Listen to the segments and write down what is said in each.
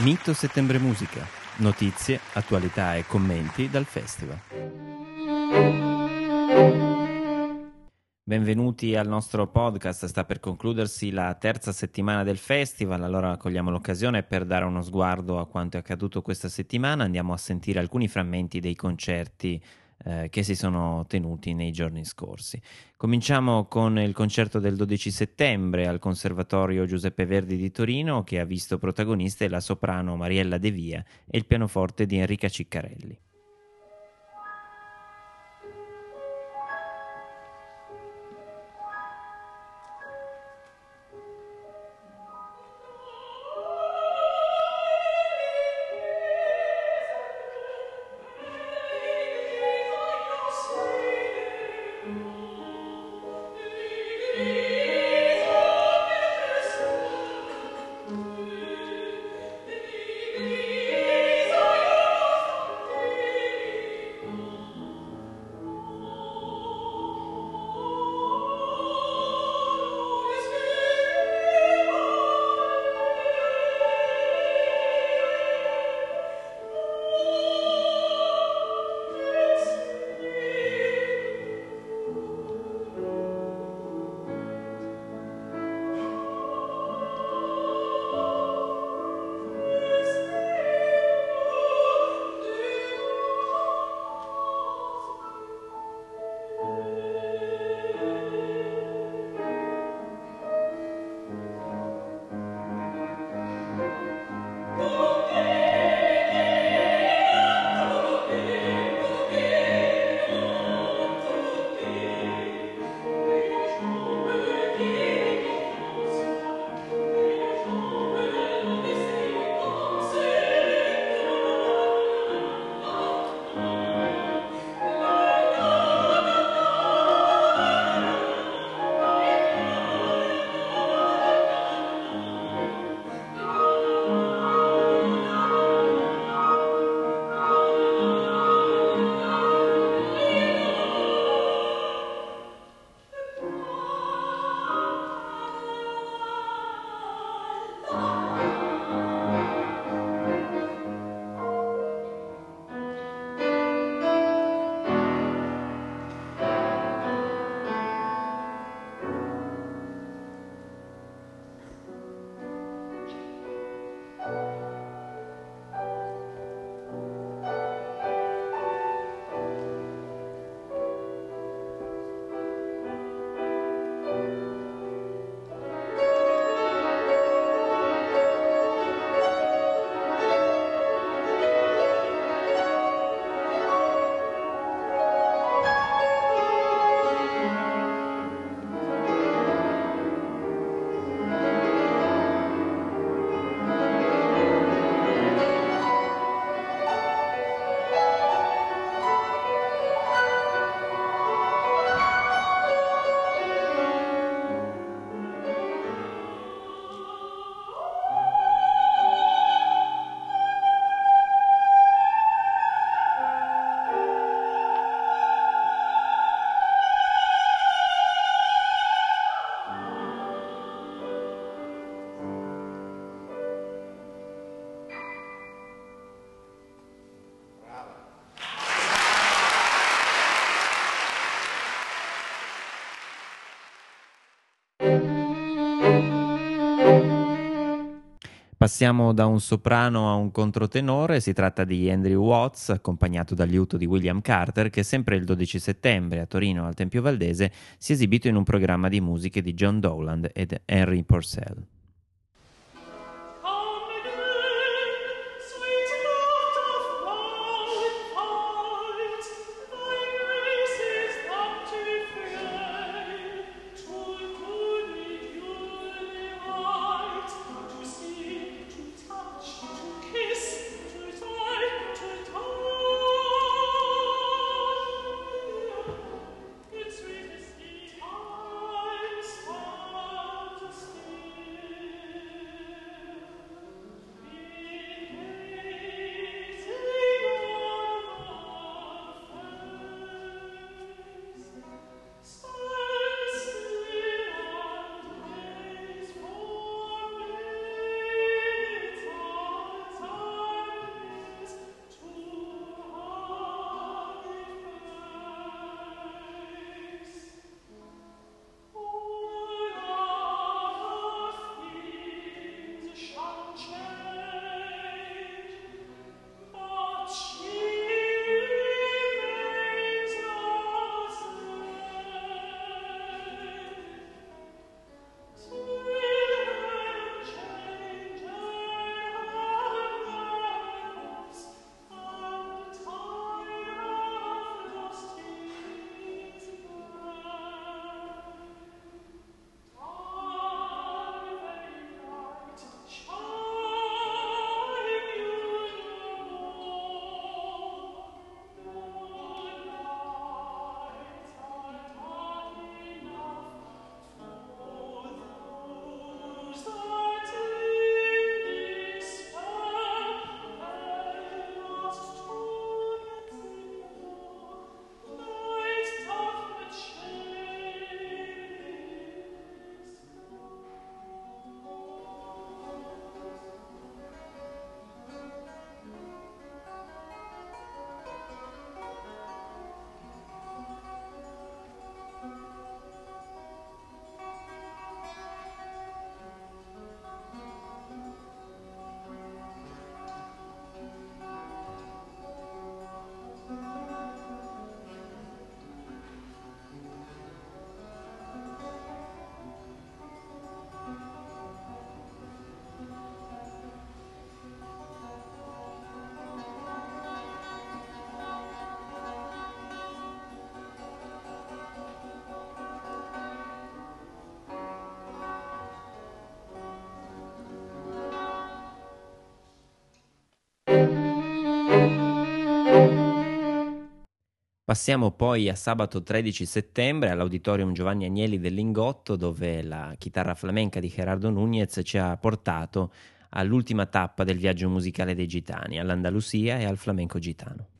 Mito Settembre Musica. Notizie, attualità e commenti dal festival. Benvenuti al nostro podcast, sta per concludersi la terza settimana del festival, allora cogliamo l'occasione per dare uno sguardo a quanto è accaduto questa settimana, andiamo a sentire alcuni frammenti dei concerti eh, che si sono tenuti nei giorni scorsi. Cominciamo con il concerto del 12 settembre al Conservatorio Giuseppe Verdi di Torino che ha visto protagoniste la soprano Mariella De Via e il pianoforte di Enrica Ciccarelli. Passiamo da un soprano a un controtenore, si tratta di Andrew Watts, accompagnato dal liuto di William Carter, che sempre il 12 settembre a Torino al Tempio Valdese si è esibito in un programma di musiche di John Dowland ed Henry Purcell. Passiamo poi a sabato 13 settembre all'Auditorium Giovanni Agnelli del Lingotto dove la chitarra flamenca di Gerardo Núñez ci ha portato all'ultima tappa del viaggio musicale dei gitani, all'Andalusia e al flamenco gitano.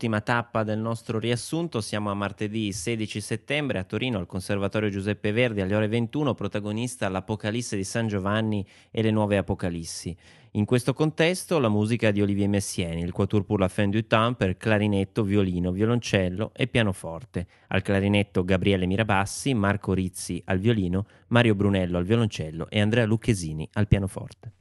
Ultima tappa del nostro riassunto, siamo a martedì 16 settembre a Torino al Conservatorio Giuseppe Verdi alle ore 21, protagonista l'Apocalisse di San Giovanni e le nuove Apocalissi. In questo contesto la musica di Olivier Messieni, il Quatuor pour la fin du temps per clarinetto, violino, violoncello e pianoforte. Al clarinetto Gabriele Mirabassi, Marco Rizzi al violino, Mario Brunello al violoncello e Andrea Lucchesini al pianoforte.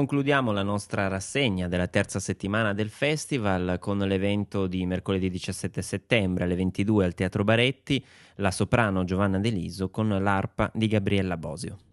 Concludiamo la nostra rassegna della terza settimana del festival con l'evento di mercoledì 17 settembre alle 22 al Teatro Baretti, la soprano Giovanna Deliso con l'arpa di Gabriella Bosio.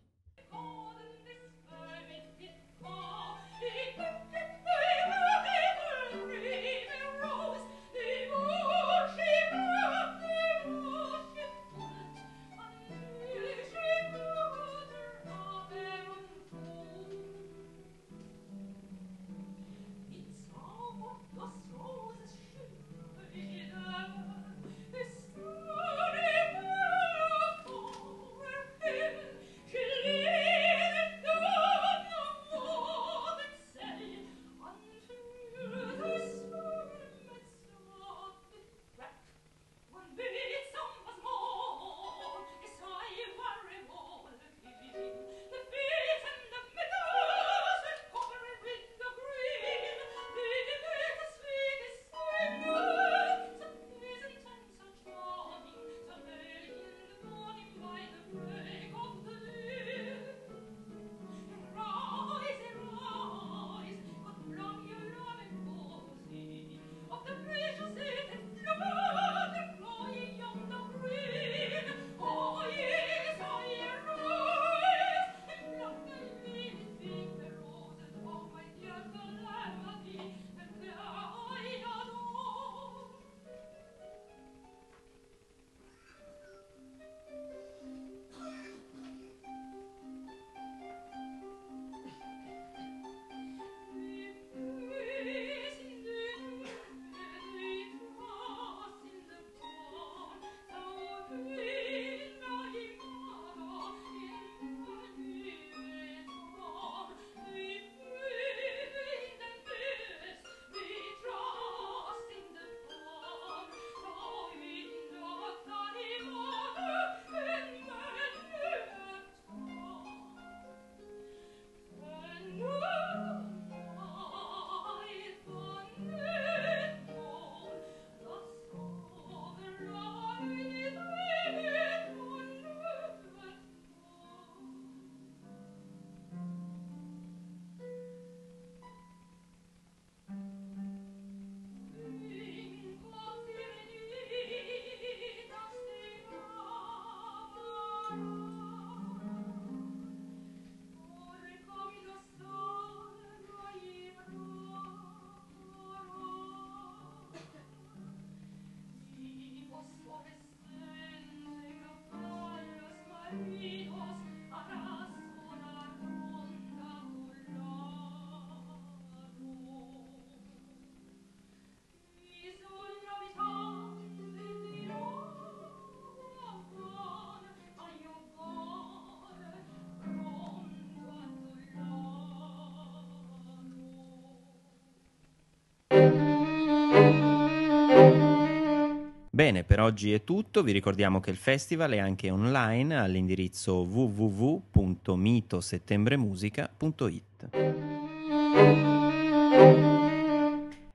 Bene, per oggi è tutto. Vi ricordiamo che il festival è anche online all'indirizzo www.mitosettembremusica.it.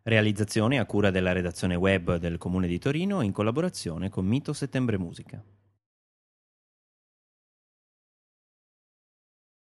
Realizzazione a cura della redazione web del Comune di Torino in collaborazione con Mito Settembre Musica.